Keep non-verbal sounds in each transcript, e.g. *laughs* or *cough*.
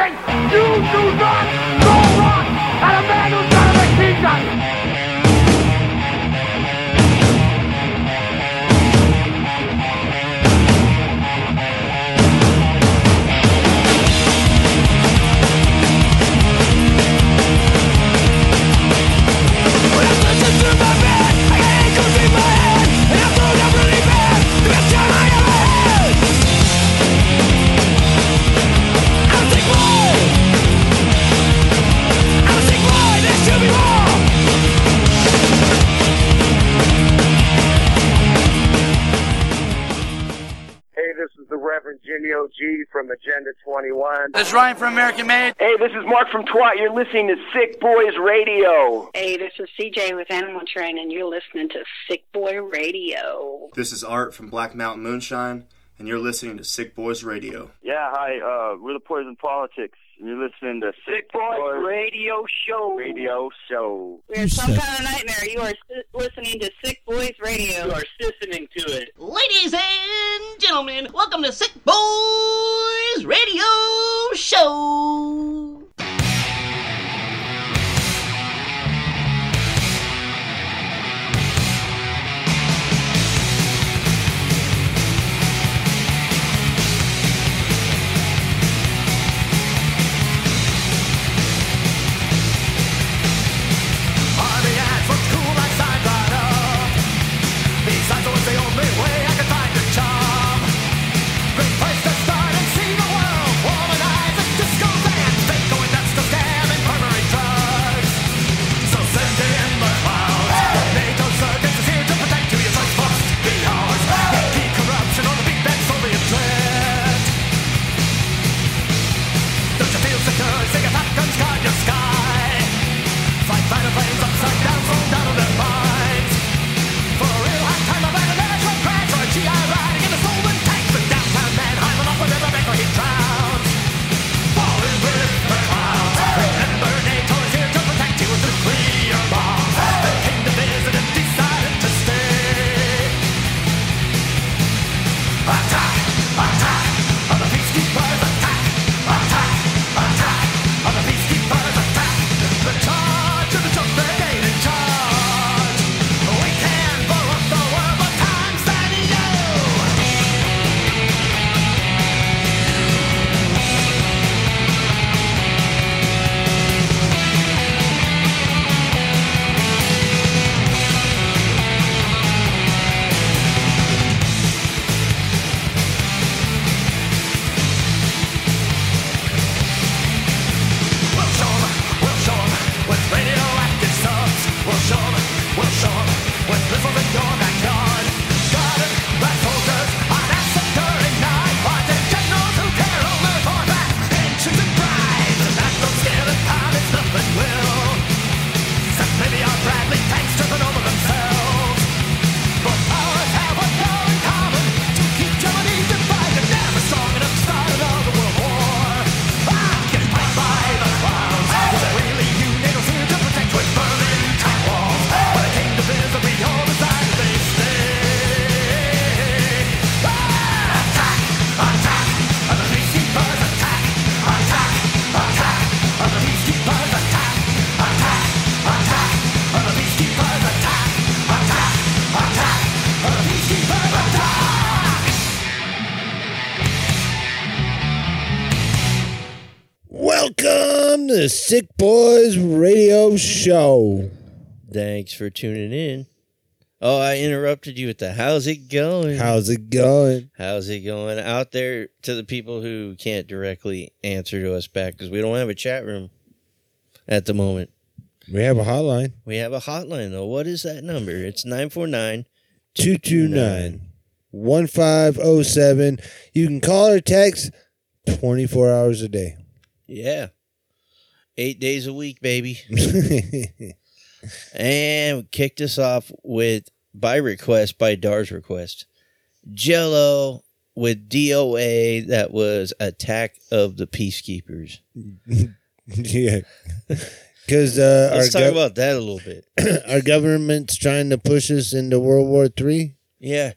nothing. You do not 21. This is Ryan from American Made. Hey, this is Mark from Twat. You're listening to Sick Boys Radio. Hey, this is CJ with Animal Train, and you're listening to Sick Boy Radio. This is Art from Black Mountain Moonshine, and you're listening to Sick Boys Radio. Yeah, hi. Uh, we're the Poison Politics. And You're listening to Sick Boys Radio Show. Radio Show. We're some kind of nightmare. You are listening to Sick Boys Radio. You are listening to it. Ladies and gentlemen, welcome to Sick Boys Radio Show. The Sick Boys Radio Show. Thanks for tuning in. Oh, I interrupted you with the how's it going? How's it going? How's it going out there to the people who can't directly answer to us back because we don't have a chat room at the moment. We have a hotline We have a hotline though. What is that number? It's 949 229 1507. You can call or text 24 hours a day. Yeah. Eight days a week, baby. *laughs* and we kicked us off with by request, by Dar's request. Jello with DOA that was Attack of the Peacekeepers. *laughs* yeah. Because uh, Let's talk gov- about that a little bit. *clears throat* our government's trying to push us into World War Three. Yeah.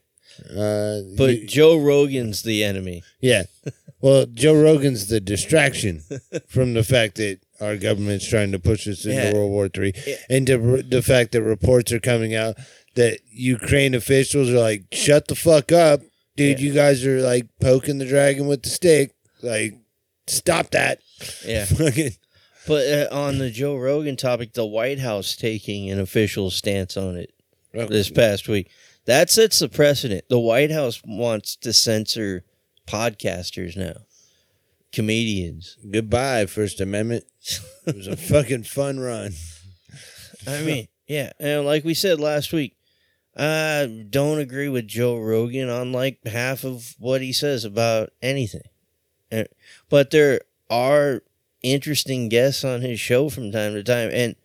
Uh, But Joe Rogan's the enemy. yeah. Well, Joe Rogan's the distraction *laughs* from the fact that our government's trying to push us into Yeah. World War Three, Yeah. and the, the fact that reports are coming out that Ukraine officials are like, "Shut the fuck up, dude! Yeah. You guys are like poking the dragon with the stick. Like, stop that." Yeah. *laughs* But uh, on the Joe Rogan topic, the White House taking an official stance on it this past week. That sets the precedent. The White House wants to censor podcasters now, comedians. Goodbye, First Amendment. *laughs* It was a fucking fun run. I mean, yeah, and like we said last week, I don't agree with Joe Rogan on like half of what he says about anything, Uh, but there are interesting guests on his show from time to time, and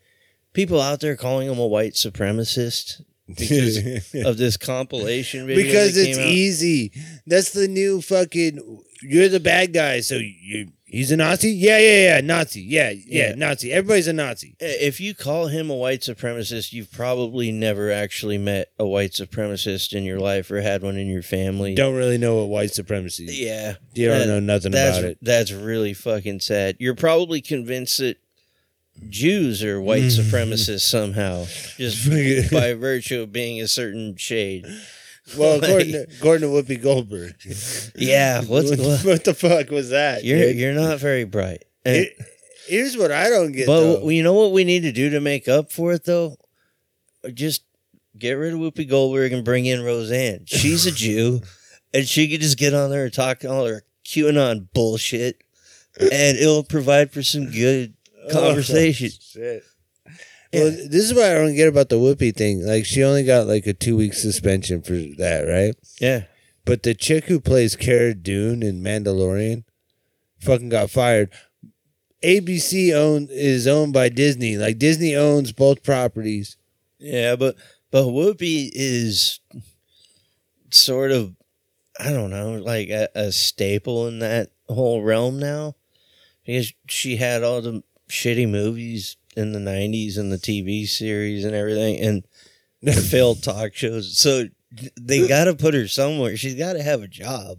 people out there calling him a white supremacist because *laughs* of this compilation video because it's out. easy. That's the new fucking. You're the bad guy, so you. He's a Nazi. Yeah, yeah, yeah. Nazi. Yeah, yeah, Yeah. Nazi. Everybody's a Nazi. If you call him a white supremacist, you've probably never actually met a white supremacist in your life or had one in your family. Don't really know what white supremacy. is. Yeah, You don't That- know nothing about it. that's really fucking sad. You're probably convinced that Jews are white *laughs* supremacists somehow, just *laughs* by virtue of being a certain shade. Well, *laughs* Like- according to Whoopi Goldberg. Yeah, what's what, *laughs* what, the fuck was that? you're dude? you're not very bright. Here- here's what I don't get. but though. you know what we need to do to make up for it, though? Just get rid of Whoopi Goldberg and bring in Roseanne. She's a Jew, *laughs* and she could just get on there and talk all her QAnon bullshit, and it'll provide for some good oh, conversation. Oh, shit. Well, this is what I don't get about the Whoopi thing. Like, she only got like a two week suspension for that, right? Yeah. But the chick who plays Cara Dune in Mandalorian fucking got fired. ABC owned is owned by Disney. Like Disney owns both properties. Yeah, but but Whoopi is sort of I don't know, like a, a staple in that whole realm now. Because she had all the shitty movies in the nineties and the TV series and everything and the *laughs* failed talk shows. So they gotta put her somewhere. She's gotta have a job.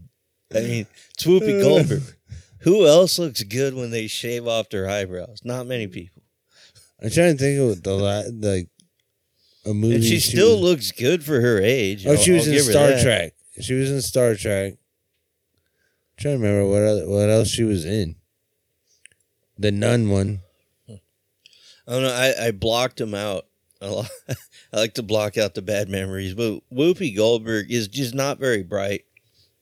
I mean, it's Whoopi uh. Goldberg. Who else looks good when they shave off their eyebrows? Not many people. I'm trying to think of the la- like a movie. And she still was- looks good for her age. Oh, she I'll- was I'll in Star. Trek. She was in Star Trek. trying to remember what other, what else she was in. The nun one. Oh no, I, I blocked him out. *laughs* I like to block out the bad memories, but Whoopi Goldberg is just not very bright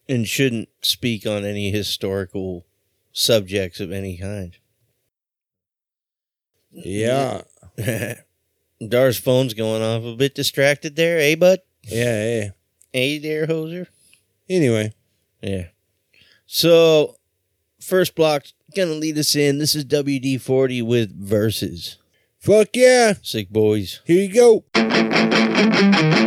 and shouldn't speak on any historical subjects of any kind. Yeah. *laughs* Dar's phone's going off a bit distracted there, eh, bud? Yeah, yeah. *laughs* Hey there, hoser. Anyway, Yeah. So, first block gonna lead us in. This is WD forty with verses. Fuck yeah. Sick boys. Here you go.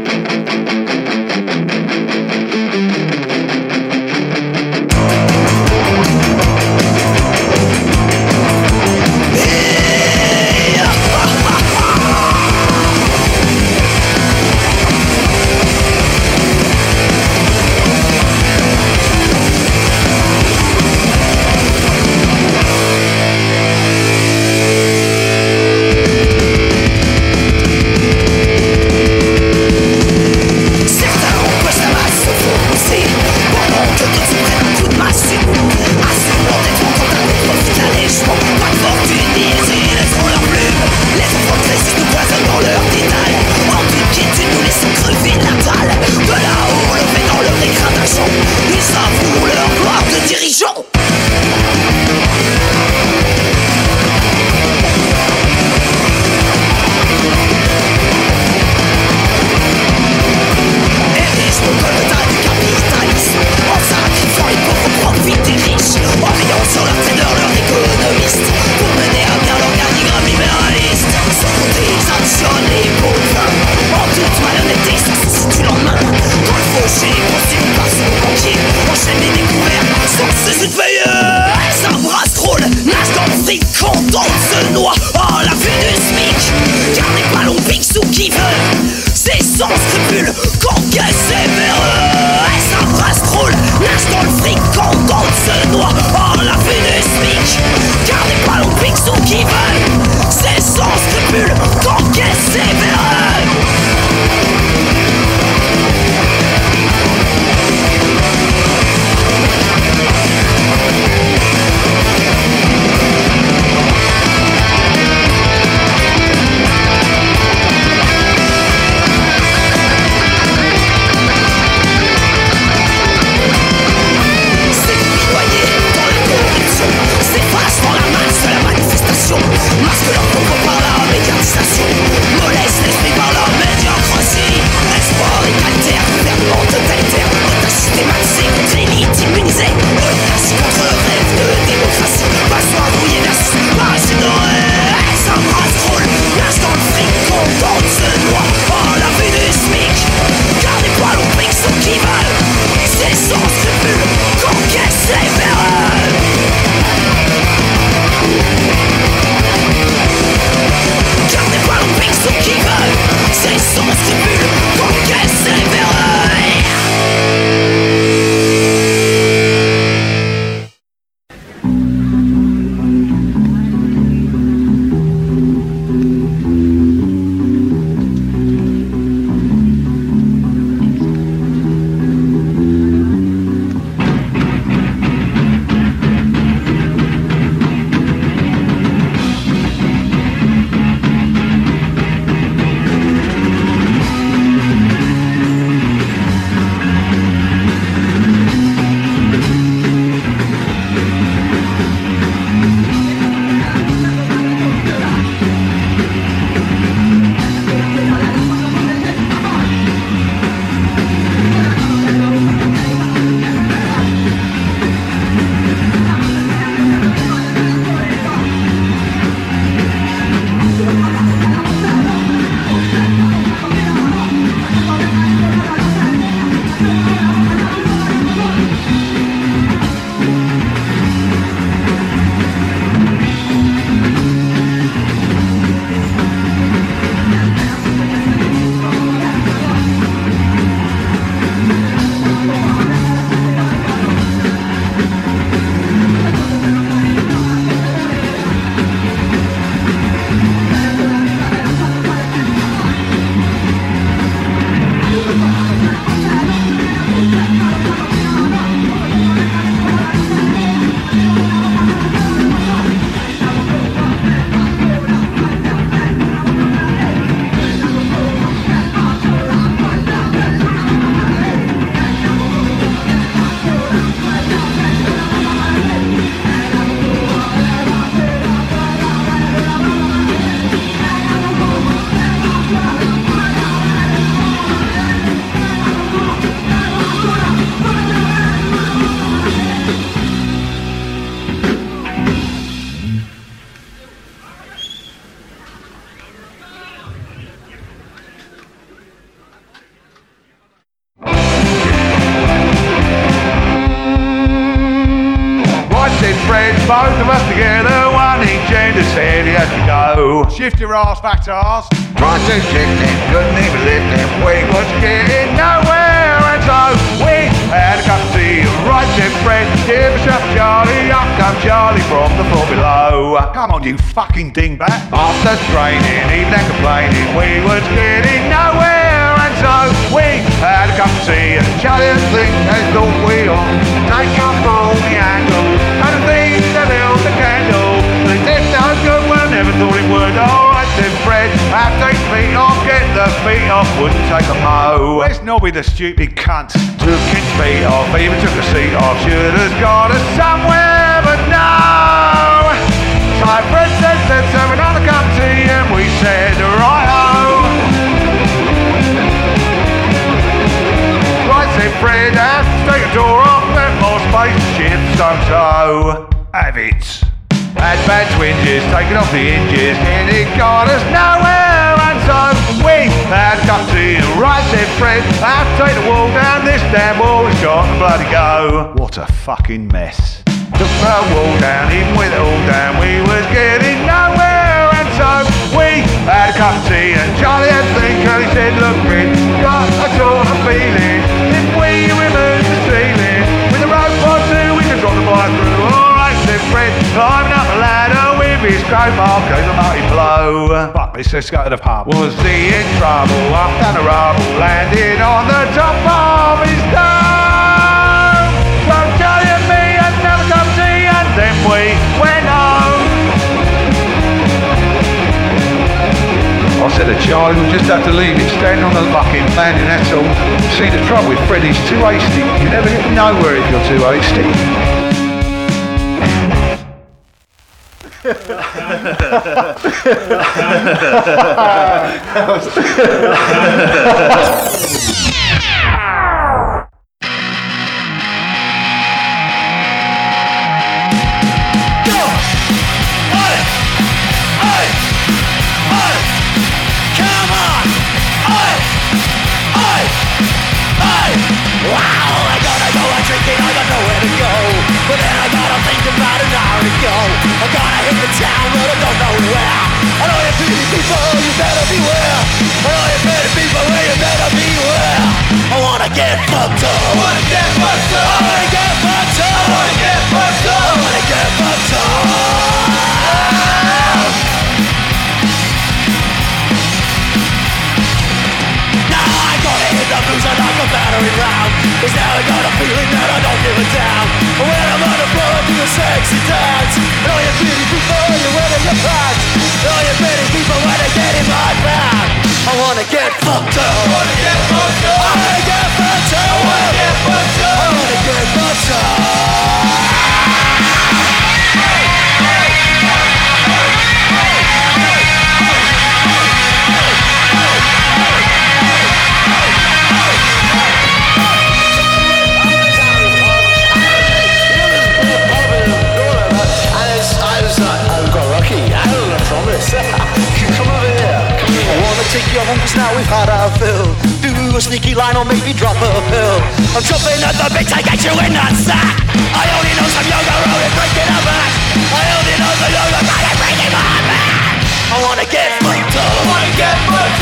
show. Fred, both of us together, one each end of said he had to go. Shift your ass back to ours. To shift him, couldn't even lift him, we was getting nowhere, and so we had a cup of tea. Right said Fred, give us up Charlie, up come Charlie from the floor below. Come on, you fucking dingbat. After straining, even and complaining, we was getting nowhere, and so we had a cup of tea. And Charlie and think they thought we all take up all the angles, never thought it would. Alright then, Fred, have take feet off, get the feet off, wouldn't take a mo. Where's Nobby the stupid cunt? Took his feet off, even took a seat off, should have got us somewhere, but no. So Fred said, let's have another cup of tea, and we said, right ho. Right said Fred, have to take the door off, let more spaceship so have it. Had bad twinges, taken off the hinges, and it got us nowhere, and so we had of tea, and right said have to take the wall down, this damn wall has got to bloody go. What a fucking mess. Took the wall down, even with it all down, we was getting nowhere, and so we had a cup of tea, and Charlie had to think, and he said, look, Fred, got a sort of feeling, Said climbing up the ladder with his crowbar, gave a mighty blow. But this, let's go to the. Was he in trouble? Up down the rubble, landing on the top of his dome. So Charlie and me had another cup and then we went home. I said to Charlie, we'll just have to leave it standing on the fucking landing, that's all. See, the trouble with Fred, he's too hasty. You never get nowhere if you're too hasty. *laughs* that was But then I gotta think about an hour ago. I gotta hit the town, but I don't know where. I know you pretty people, you better beware. I know you pretty people, well you better beware. I wanna get fucked up. I wanna get fucked up. I wanna get fucked up. I wanna get fucked up. I wanna get fucked up. Now I gotta hit the booze and knock the battery round. Cause now I got a feeling that I don't give a damn. And when I'm on the floor I do a sexy dance. And all your pretty people, you're wearing your pants. And all your pretty people wanna get in my back. I wanna get fucked up. I wanna get fucked up. I wanna get fucked up. I wanna get fucked up. I wanna get fucked up. *laughs* take you home cause now we've had our fill. Do a sneaky line or maybe drop a pill. I'm jumping at the bit to get you in that sack. I only know some yoga road and breaking a back. I only know the yoga road and breaking my back. I wanna get fucked up. I wanna get fucked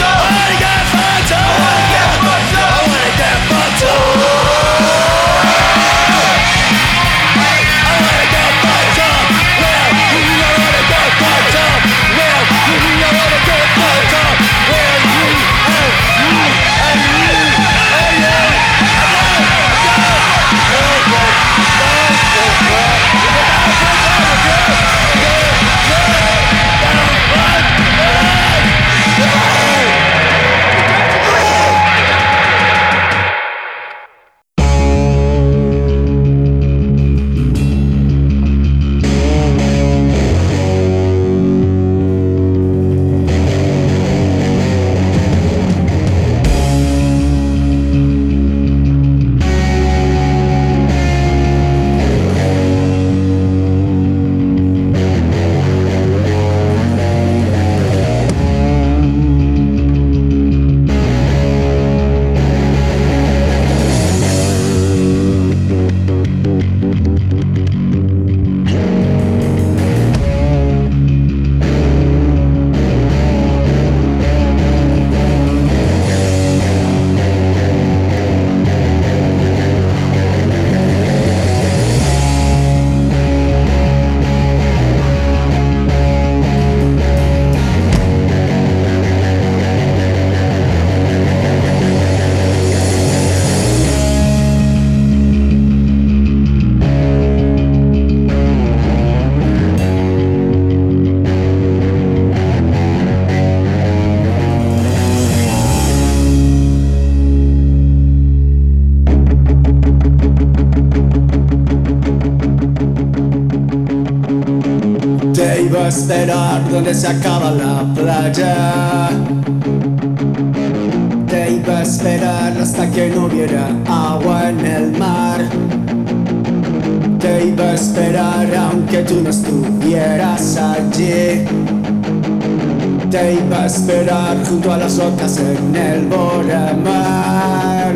Te iba a esperar donde se acaba la playa. Te iba a esperar hasta que no hubiera agua en el mar. Te iba a esperar aunque tú no estuvieras allí. Te iba a esperar junto a las rocas en el mar.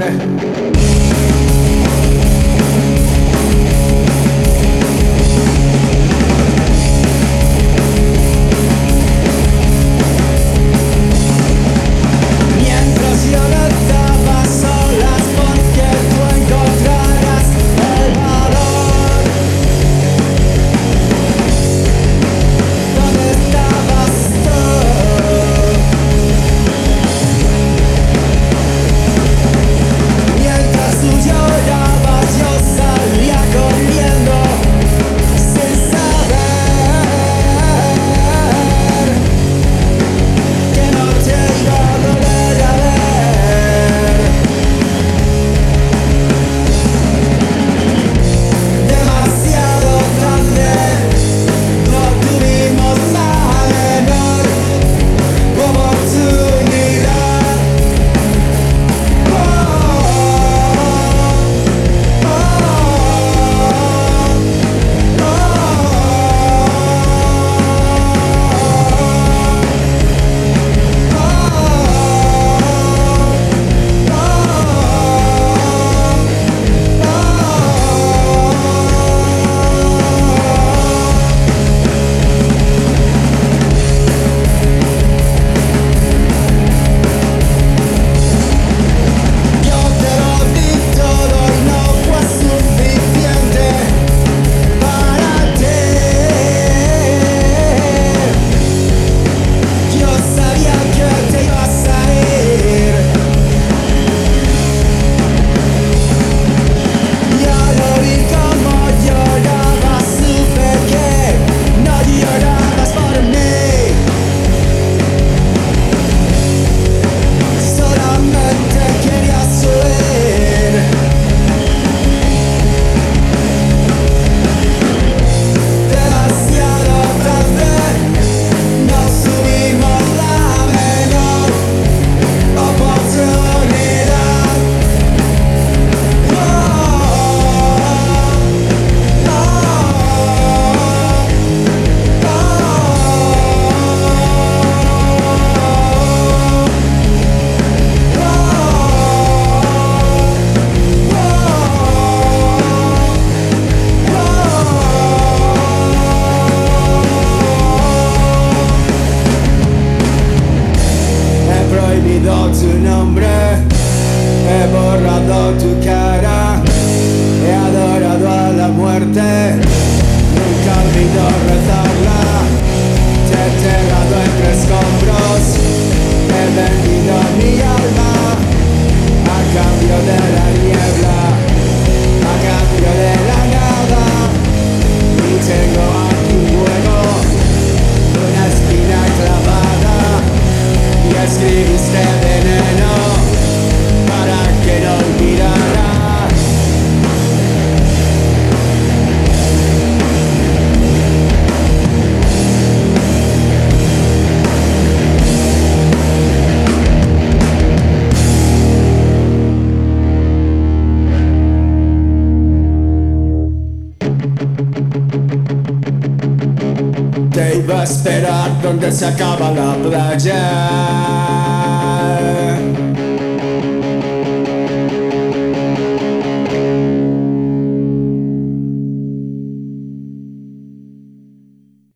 Te iba a esperar donde se acaba la playa.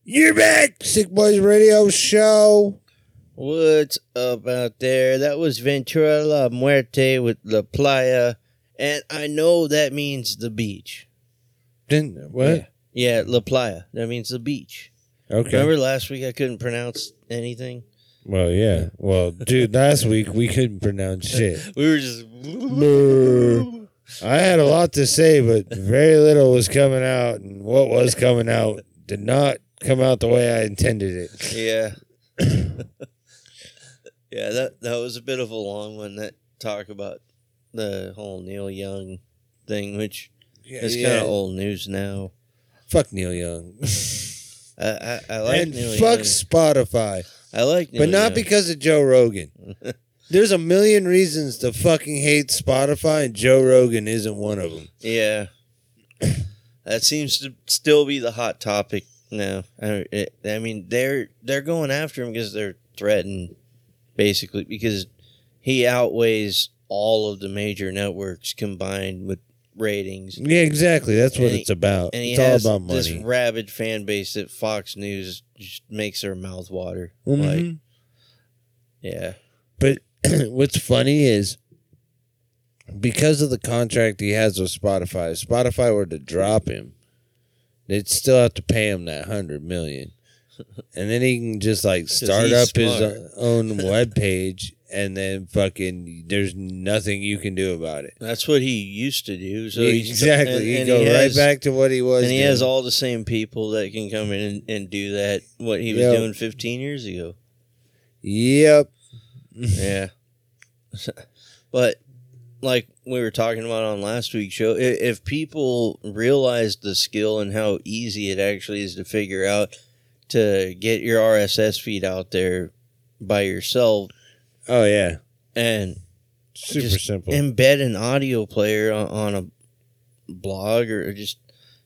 You're back, Sick Boys Radio Show. What's up out there? That was Ventura La Muerte with La Playa, and I know that means the beach. Didn't what? Yeah, La Playa. That means the beach. Okay. Remember last week I couldn't pronounce anything? Well, yeah. Well, dude, last week we couldn't pronounce *laughs* shit. We were just. Brr. I had a lot to say, but very little was coming out, and what was coming out did not come out the way I intended it. Yeah. *coughs* *coughs* yeah, that that was a bit of a long one that talk about the whole Neil Young thing, which Yeah, is yeah. kind of old news now. Fuck Neil Young. *laughs* I, I, I like and Neil fuck Young. Spotify. I like, Neil but not Young. because of Joe Rogan. *laughs* There's a million reasons to fucking hate Spotify, and Joe Rogan isn't one of them. Yeah, that seems to still be the hot topic now. I, it, I mean, they're they're going after him because they're threatened, basically, because he outweighs all of the major networks combined with ratings. Yeah, exactly. That's what he- it's about. And he It's all about this rabid fan base that Fox News just makes their mouth water. Mhm. Like, yeah, But *clears throat* what's funny is because of the contract he has with Spotify, if Spotify were to drop him, they'd still have to pay him that hundred million. *laughs* And then he can just like start up his own web page and then fucking there's nothing you can do about it. that's what he used to do. So *laughs* exactly. and- you and go he right has- back to what he was and he doing. has all the same people that can come in and, and do that what he was Yep. doing 15 years ago Yep. *laughs* yeah *laughs* but like we were talking about on last week's show if people realized the skill and how easy it actually is to figure out to get your rss feed out there by yourself Oh yeah. and Super simple. embed an audio player on, on a blog or just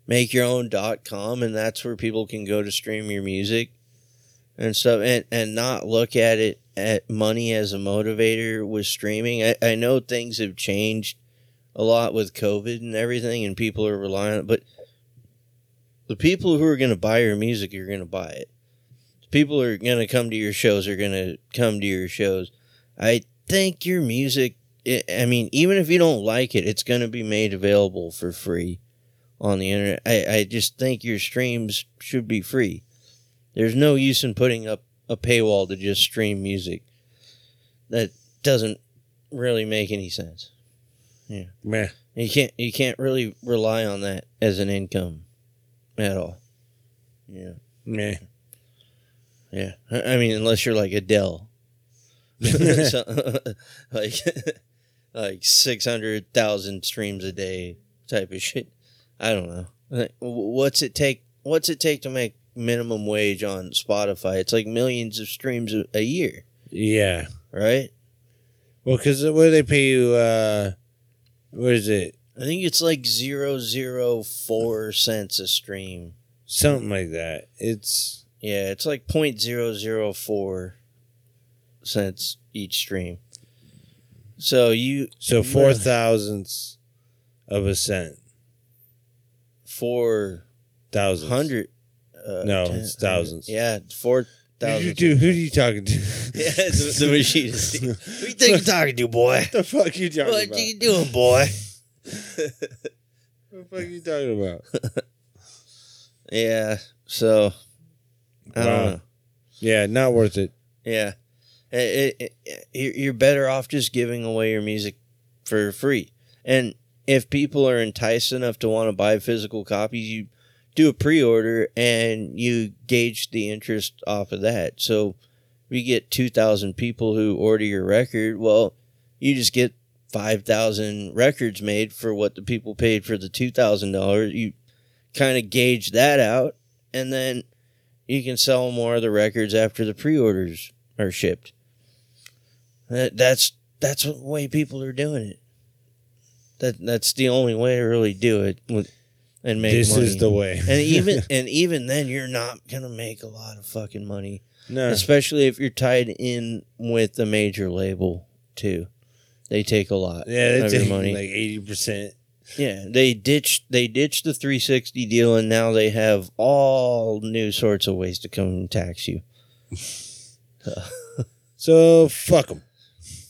make your own dot com and that's where people can go to stream your music and stuff and, and not look at it at money as a motivator with streaming I, I know things have changed a lot with covid and everything and people are relying on it but the people who are going to buy your music are going to buy it people are going to come to your shows are going to come to your shows i think your music I I mean, even if you don't like it, it's going to be made available for free on the internet. I, I just think your streams should be free. There's no use in putting up a paywall to just stream music. That doesn't really make any sense. Yeah. Meh. You can't you can't really rely on that as an income at all. Yeah. Meh. Yeah. I mean, unless you're like Adele. *laughs* *laughs* Like *laughs* like 600,000 streams a day type of shit. I don't know. Like, What's it take what's it take to make minimum wage on Spotify? It's like millions of streams a, a year, Yeah. right? Well, because what do they pay you? Uh, what is it? I think it's like zero zero four cents a stream. Something like that. It's Yeah, it's like point zero zero four cents each stream. So you so four thousandths of a cent. Four thousand hundred. Uh, No, ten- it's thousands. Yeah, four thousand. Who you thousand. do? Who are you talking to? *laughs* Yeah, the, the machine is. *laughs* Who you think you're talking to, boy? What the fuck you talking What about? What are you doing, boy? What the fuck you talking about? *laughs* Yeah. So I don't Wow. know. Yeah, not worth it. Yeah, It- it- it- you're better off just giving away your music for free. And if people are enticed enough to want to buy physical copies, you do a pre-order and you gauge the interest off of that. So you get two thousand people who order your record, well, you just get five thousand records made for what the people paid for the two thousand dollars. You kind of gauge that out, and then you can sell more of the records after the pre-orders are shipped. That, that's that's the way people are doing it. That that's the only way to really do it with, and make This money. is the way. and even *laughs* and even then, you're not gonna make a lot of fucking money, No. especially if you're tied in with a major label too. They take a lot Yeah, they take money. like eighty percent. Yeah, they ditched they ditched the 360 deal, and now they have all new sorts of ways to come and tax you. *laughs* *laughs* So fuck them.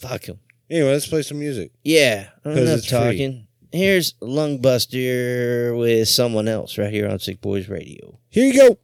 Fuck him. Anyway, let's play some music. Yeah, enough it's free. talking. Here's Lungbuster with someone else right here on Sick Boys Radio. Here you go.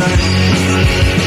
time.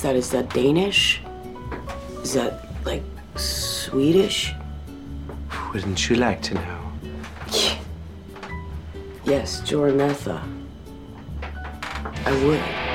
Is that? Is that Danish? Is that like Swedish? Wouldn't you like to know? Yes, Jornatha. I would.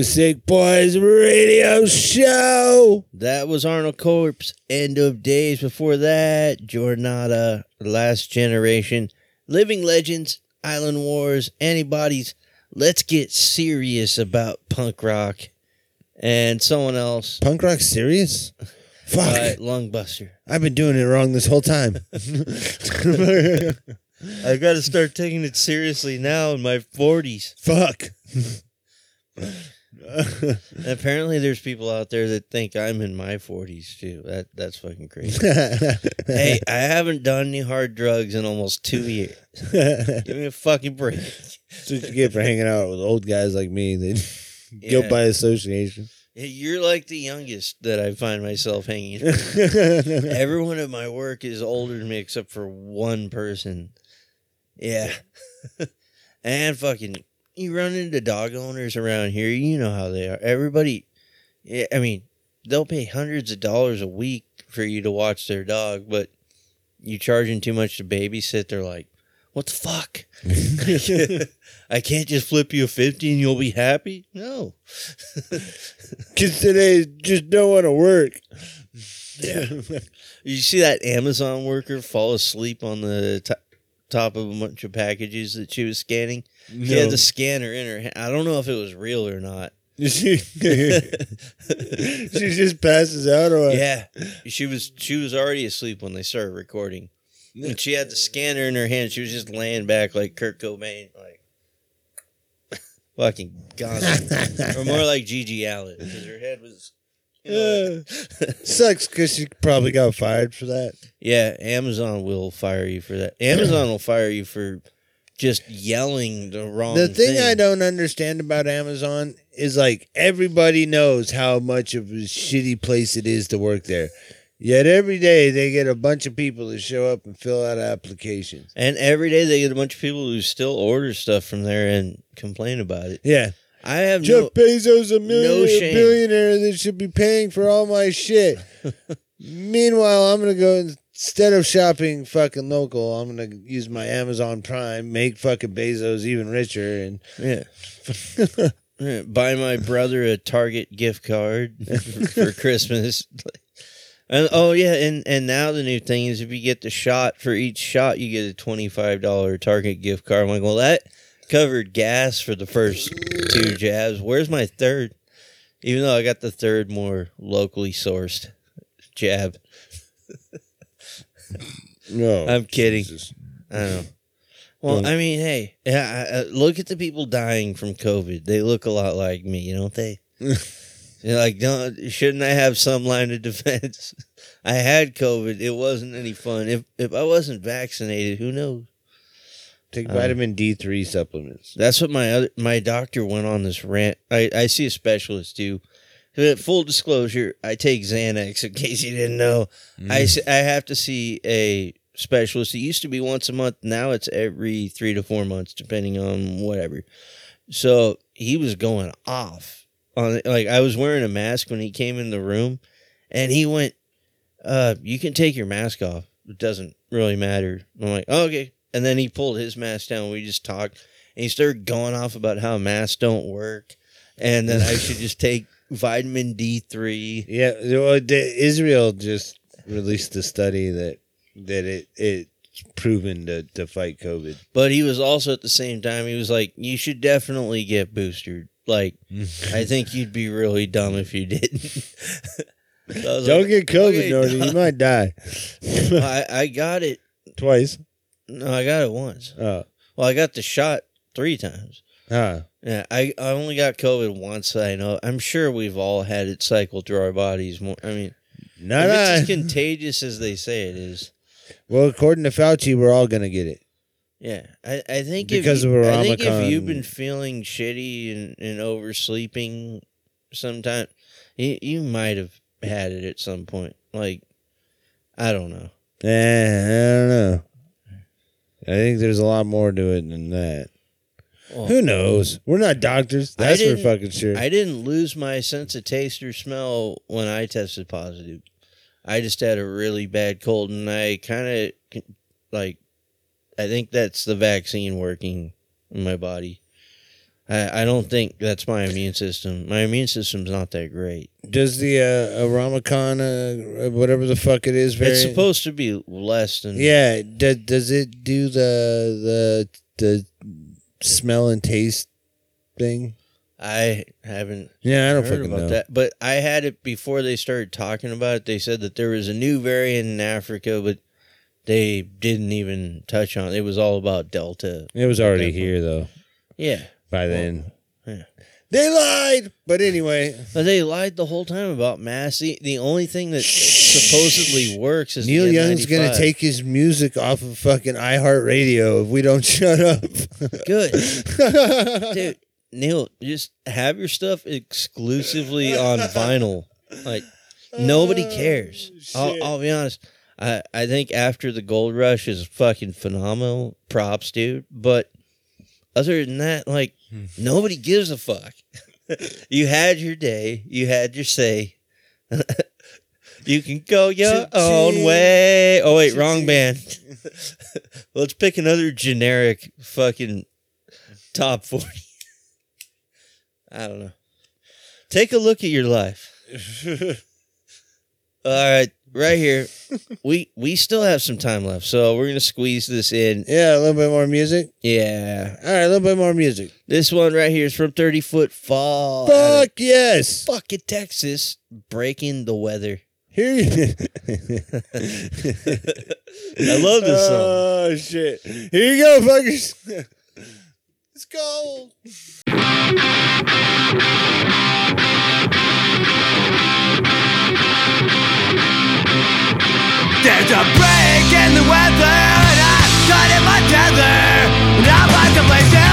The Sick Boys Radio Show. That was Arnold Corpse. End of Days. Before that, Jornada, Last Generation, Living Legends, Island Wars, Antibodies. Let's get serious about punk rock. And someone else. Punk rock serious? Fuck. Uh, Lungbuster. I've been doing it wrong this whole time. I've got to start taking it seriously now in my 40s. Fuck. *laughs* *laughs* Apparently, there's people out there that think I'm in my 40s too. That that's fucking crazy. *laughs* hey, I haven't done any hard drugs in almost two years. *laughs* Give me a fucking break. That's what you get for hanging out with old guys like me. They guilt Yeah. by association. You're like the youngest that I find myself hanging. with. Everyone at my work is older than me except for one person. Yeah. and fucking, you run into dog owners around here, you know how they are. Everybody, I mean, they'll pay hundreds of dollars a week for you to watch their dog, but you charging too much to babysit, they're like, what the fuck? *laughs* *laughs* I can't just flip you a 50 and you'll be happy? No. *laughs* Kids today just don't want to work. Yeah. you see that Amazon worker fall asleep on the to- top of a bunch of packages that she was scanning? She had the scanner in her hand. I don't know if it was real or not. *laughs* *laughs* she, just passes out or? Yeah. She was she was already asleep when they started recording. And she had the scanner in her hand. She was just laying back like Kurt Cobain, like *laughs* fucking gone. or more like GG Allin, because her head was you know, Uh, sucks because she probably got fired for that. Yeah, Amazon will fire you for that. Amazon will fire you for just yelling the wrong The thing thing. I don't understand about Amazon is like everybody knows how much of a shitty place it is to work there. Yet every day they get a bunch of people to show up and fill out applications. And every day they get a bunch of people who still order stuff from there and complain about it. Yeah. I have Jeff no, Bezos, a millionaire, shame. billionaire that should be paying for all my shit. *laughs* Meanwhile, I'm gonna go instead of shopping fucking local. I'm gonna use my Amazon Prime, make fucking Bezos even richer, and yeah. *laughs* Yeah, Buy my brother a Target gift card *laughs* for Christmas. *laughs* And oh yeah, and and now the new thing is if you get the shot for each shot, you get a twenty five dollar Target gift card. I'm like, well, that covered gas for the first two jabs. Where's my third? Even though I got the third more locally sourced jab. No, *laughs* I'm kidding. Jesus. I know. Well, I mean, hey, yeah, I- I- look at the people dying from COVID. They look a lot like me, don't they? *laughs* You're like, don't, shouldn't I have some line of defense? *laughs* I had COVID. It wasn't any fun. If if I wasn't vaccinated, who knows? Take Uh, vitamin D three supplements. That's what my other my doctor went on this rant. I I see a specialist too. Full disclosure, I take Xanax in case you didn't know. I I have to see a specialist. It used to be once a month. Now it's every three to four months, depending on whatever. So he was going off on. Like I was wearing a mask when he came in the room, and he went, uh, "You can take your mask off. It doesn't really matter." I'm like, oh, "Okay." And then he pulled his mask down. We just talked, and he started going off about how masks don't work, and then I should just take vitamin D three. Yeah, well, Israel just released a study that that it it's proven to, to fight COVID. But he was also at the same time, he was like, you should definitely get boosted. Like, *laughs* I think you'd be really dumb if you didn't. *laughs* So Don't like, get COVID, "Okay, Nordy. You might die *laughs* I, I got it. twice. No, I got it once. Oh, Well, I got the shot three times. huh. Yeah, I, I only got COVID once. I know. I'm sure we've all had it cycle through our bodies. More, I mean, Not if it's as contagious as they say it is. Well, according to Fauci, we're all gonna get it. Yeah, I, I think Because if you, of I think if you've been feeling shitty and, and oversleeping sometime, you, you might have had it at some point. Like, I don't know. Eh, I don't know. I think there's a lot more to it than that. Well, Who knows? We're not doctors. That's for fucking sure. I didn't lose my sense of taste or smell when I tested positive. I just had a really bad cold, and I kind of like. I think that's the vaccine working in my body. I, I don't think that's my immune system. My immune system's not that great. Does the uh, Aramacana, uh, whatever the fuck it is, It's supposed to be less than Yeah, does, does it do the the the smell and taste thing? I haven't. Yeah, I don't heard fucking about know. that. But I had it before they started talking about it. They said that there was a new variant in Africa, but they didn't even touch on it. It was all about Delta. It was already here though. Yeah. By then, Yeah. They lied. But anyway, But they lied the whole time about Massey. The only thing that supposedly works is Neil the Young's gonna take his music off of fucking iHeartRadio if we don't *laughs* shut up. Good. *laughs* Dude, Neil, just have your stuff exclusively on vinyl. Like nobody oh, cares. I'll. I'll be honest. I, I think after the gold rush is fucking phenomenal. Props, dude. But other than that, like hmm. nobody gives a fuck. *laughs* you had your day. You had your say. *laughs* you can go your own way. Oh wait, wrong band. *laughs* Let's pick another generic fucking top 40. I don't know. Take a look at your life. All right, right here. *laughs* we we still have some time left, so we're gonna squeeze this in. yeah, a little bit more music. Yeah, All right, a little bit more music. this one right here is from Thirty Foot Fall. Fuck yes. fucking Texas, breaking the weather. Here you. *laughs* I love this song. Oh shit! Here you go, fuckers. *laughs* Let's go. There's a break in the weather, and I cut in my tether, and I find some place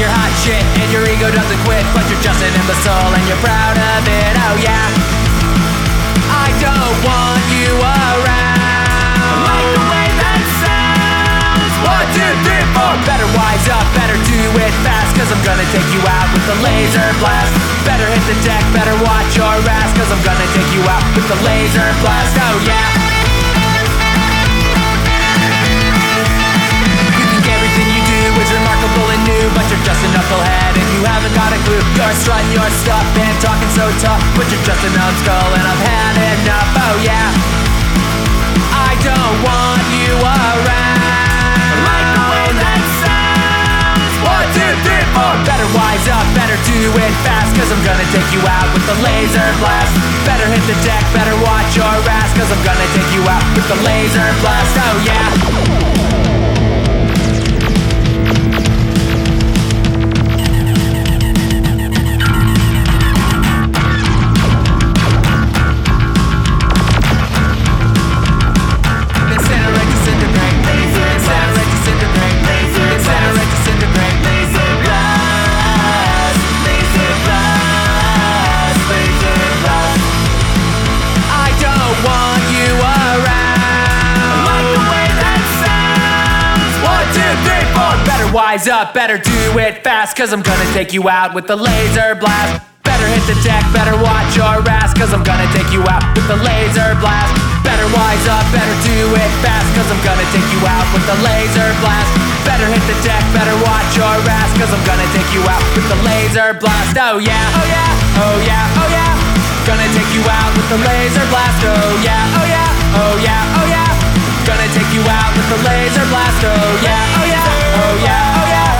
you're hot shit and your ego doesn't quit, but you're just an imbecile and you're proud of it. Oh yeah. I don't want you around. Like the way that sounds. One, two, three, four. Better wise up, better do it fast, cause I'm gonna take you out with the laser blast. Better hit the deck, better watch your ass, cause I'm gonna take you out with the laser blast. Oh yeah. Remarkable and new, but you're just a knucklehead and you haven't got a clue. You're strutting your stuff and talking so tough, but you're just a numbskull and I've had enough. Oh yeah, I don't want you around. Like the way that sounds. One, two, three, four. Better wise up, better do it fast, cause I'm gonna take you out with the laser blast. Better hit the deck, better watch your ass, cause I'm gonna take you out with the laser blast. Oh yeah. Wise up, better do it fast, cause I'm gonna take you out with the laser blast. Better hit the deck, better watch your ass, cause I'm gonna take you out with the laser blast. Better wise up, better do it fast, cause I'm gonna take you out with the laser blast. Better hit the deck, better watch your ass, cause I'm gonna take you out with the laser blast. Oh yeah, oh yeah, oh yeah, oh yeah. Gonna take you out with the laser blast. Oh yeah, oh yeah, oh yeah, oh yeah. Gonna take you out with the laser blast. Oh yeah, oh yeah, oh yeah, oh yeah.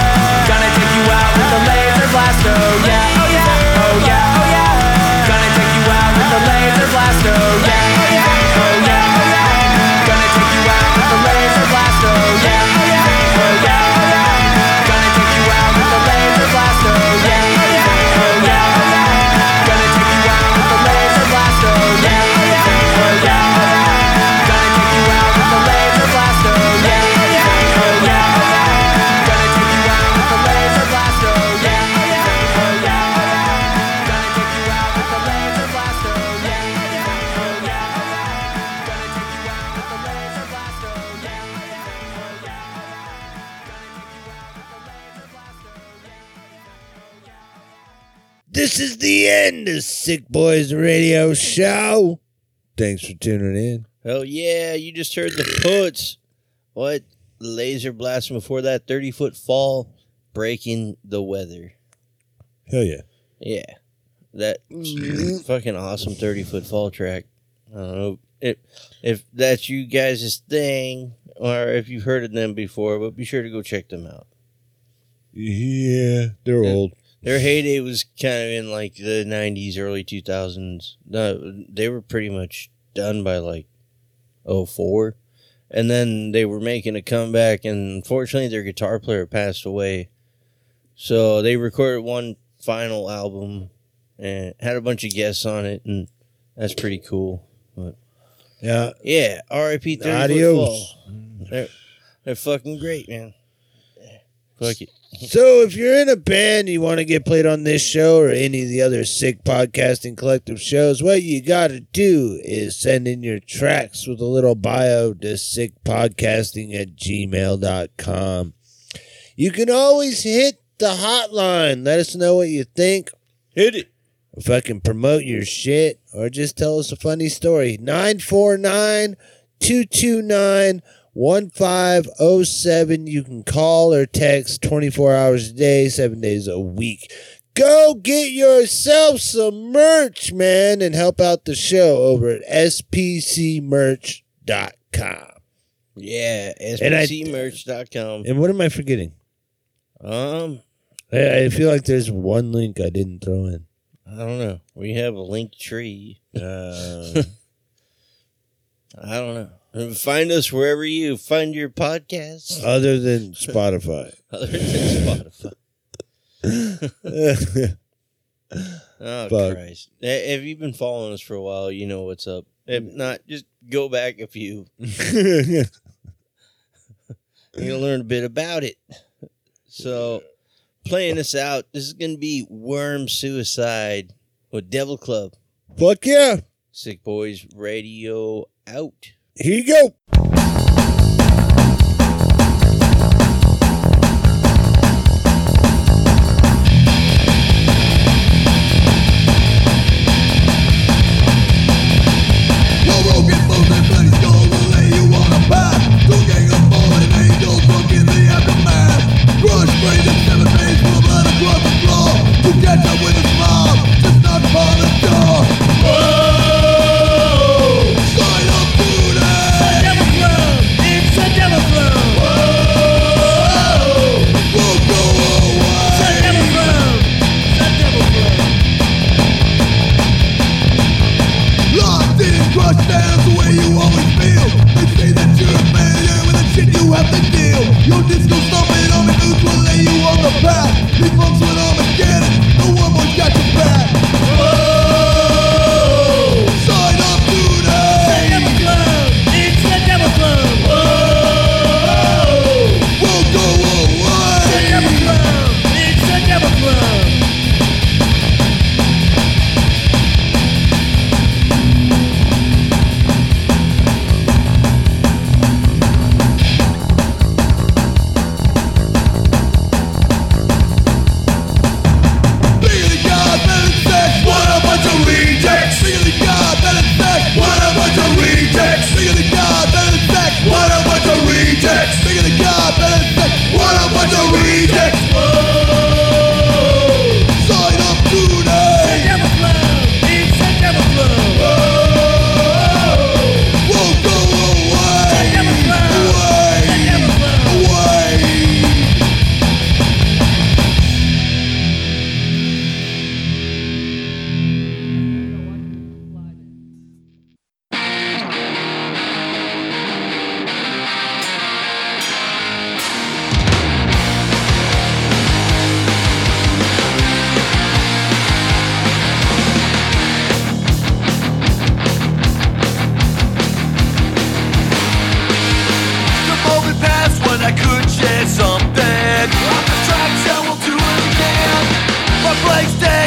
Gonna take you out with the laser blast. Oh yeah, oh yeah, oh yeah, oh yeah. Gonna take you out with the laser blast. Oh yeah, oh, Sick Boys Radio Show. Thanks for tuning in. Hell yeah, you just heard the puts. What? Laser blast before that 30 foot fall, breaking the weather. Hell yeah. Yeah. That mm-hmm. fucking awesome 30 foot fall track. I don't know if, if that's you guys' thing or if you've heard of them before, but be sure to go check them out. Yeah, they're old. Their heyday was kind of in like the 90s, early 2000s. No, they were pretty much done by like 04. And then they were making a comeback, and unfortunately, their guitar player passed away. So they recorded one final album and had a bunch of guests on it, and that's pretty cool. But Yeah. yeah, R.I.P. 30 Adios. They're, they're fucking great, man. Fuck it. *laughs* So if you're in a band you want to get played on this show or any of the other sick podcasting collective shows, what you gotta do is send in your tracks with a little bio to sickpodcasting at gmail.com. You can always hit the hotline. Let us know what you think. Hit it. Fucking promote your shit or just tell us a funny story. 949 229 1507. You can call or text 24 hours a day, seven days a week. Go get yourself some merch, man, and help out the show over at spcmerch.com. Yeah, And spcmerch.com. And what am I forgetting? Um, I, I feel like there's one link I didn't throw in. I don't know. We have a link tree. *laughs* Uh, I don't know. And Find us wherever you find your podcasts, other than Spotify. *laughs* other than Spotify. *laughs* Oh Fuck. Christ! If you've been following us for a while, you know what's up. If mm. not, just go back a few. *laughs* You'll learn a bit about it. So, playing this out, this is going to be Worm Suicide with Devil Club. Fuck yeah. Sick Boys Radio out. Here you go.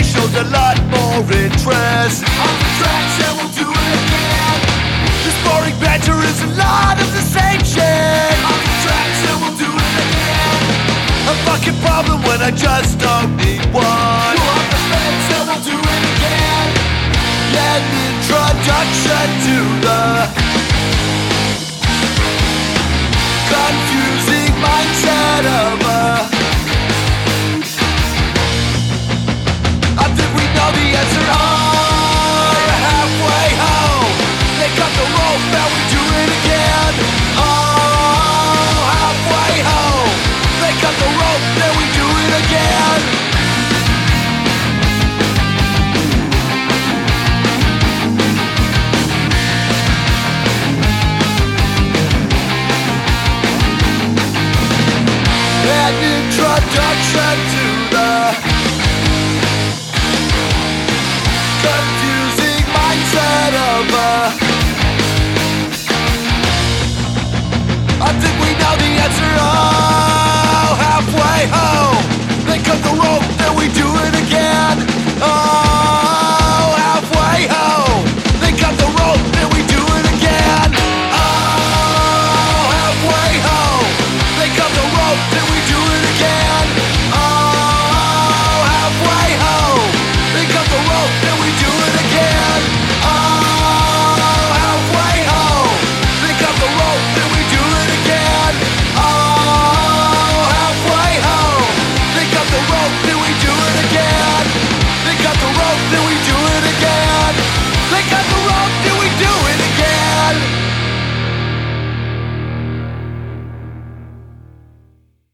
showed a lot more interest. On the tracks, and we'll do it again. This boring banter is a lot of the same shit. On the tracks, and we'll do it again. A fucking problem when I just don't need one. You're the fence, and we'll do it again. An introduction to the confusing mindset of a the answer. Halfway home. They cut the rope we do it again. Oh, halfway home. They cut the rope we do it again. Introduction to over. I think we know the answer. Oh, halfway home, they cut the rope.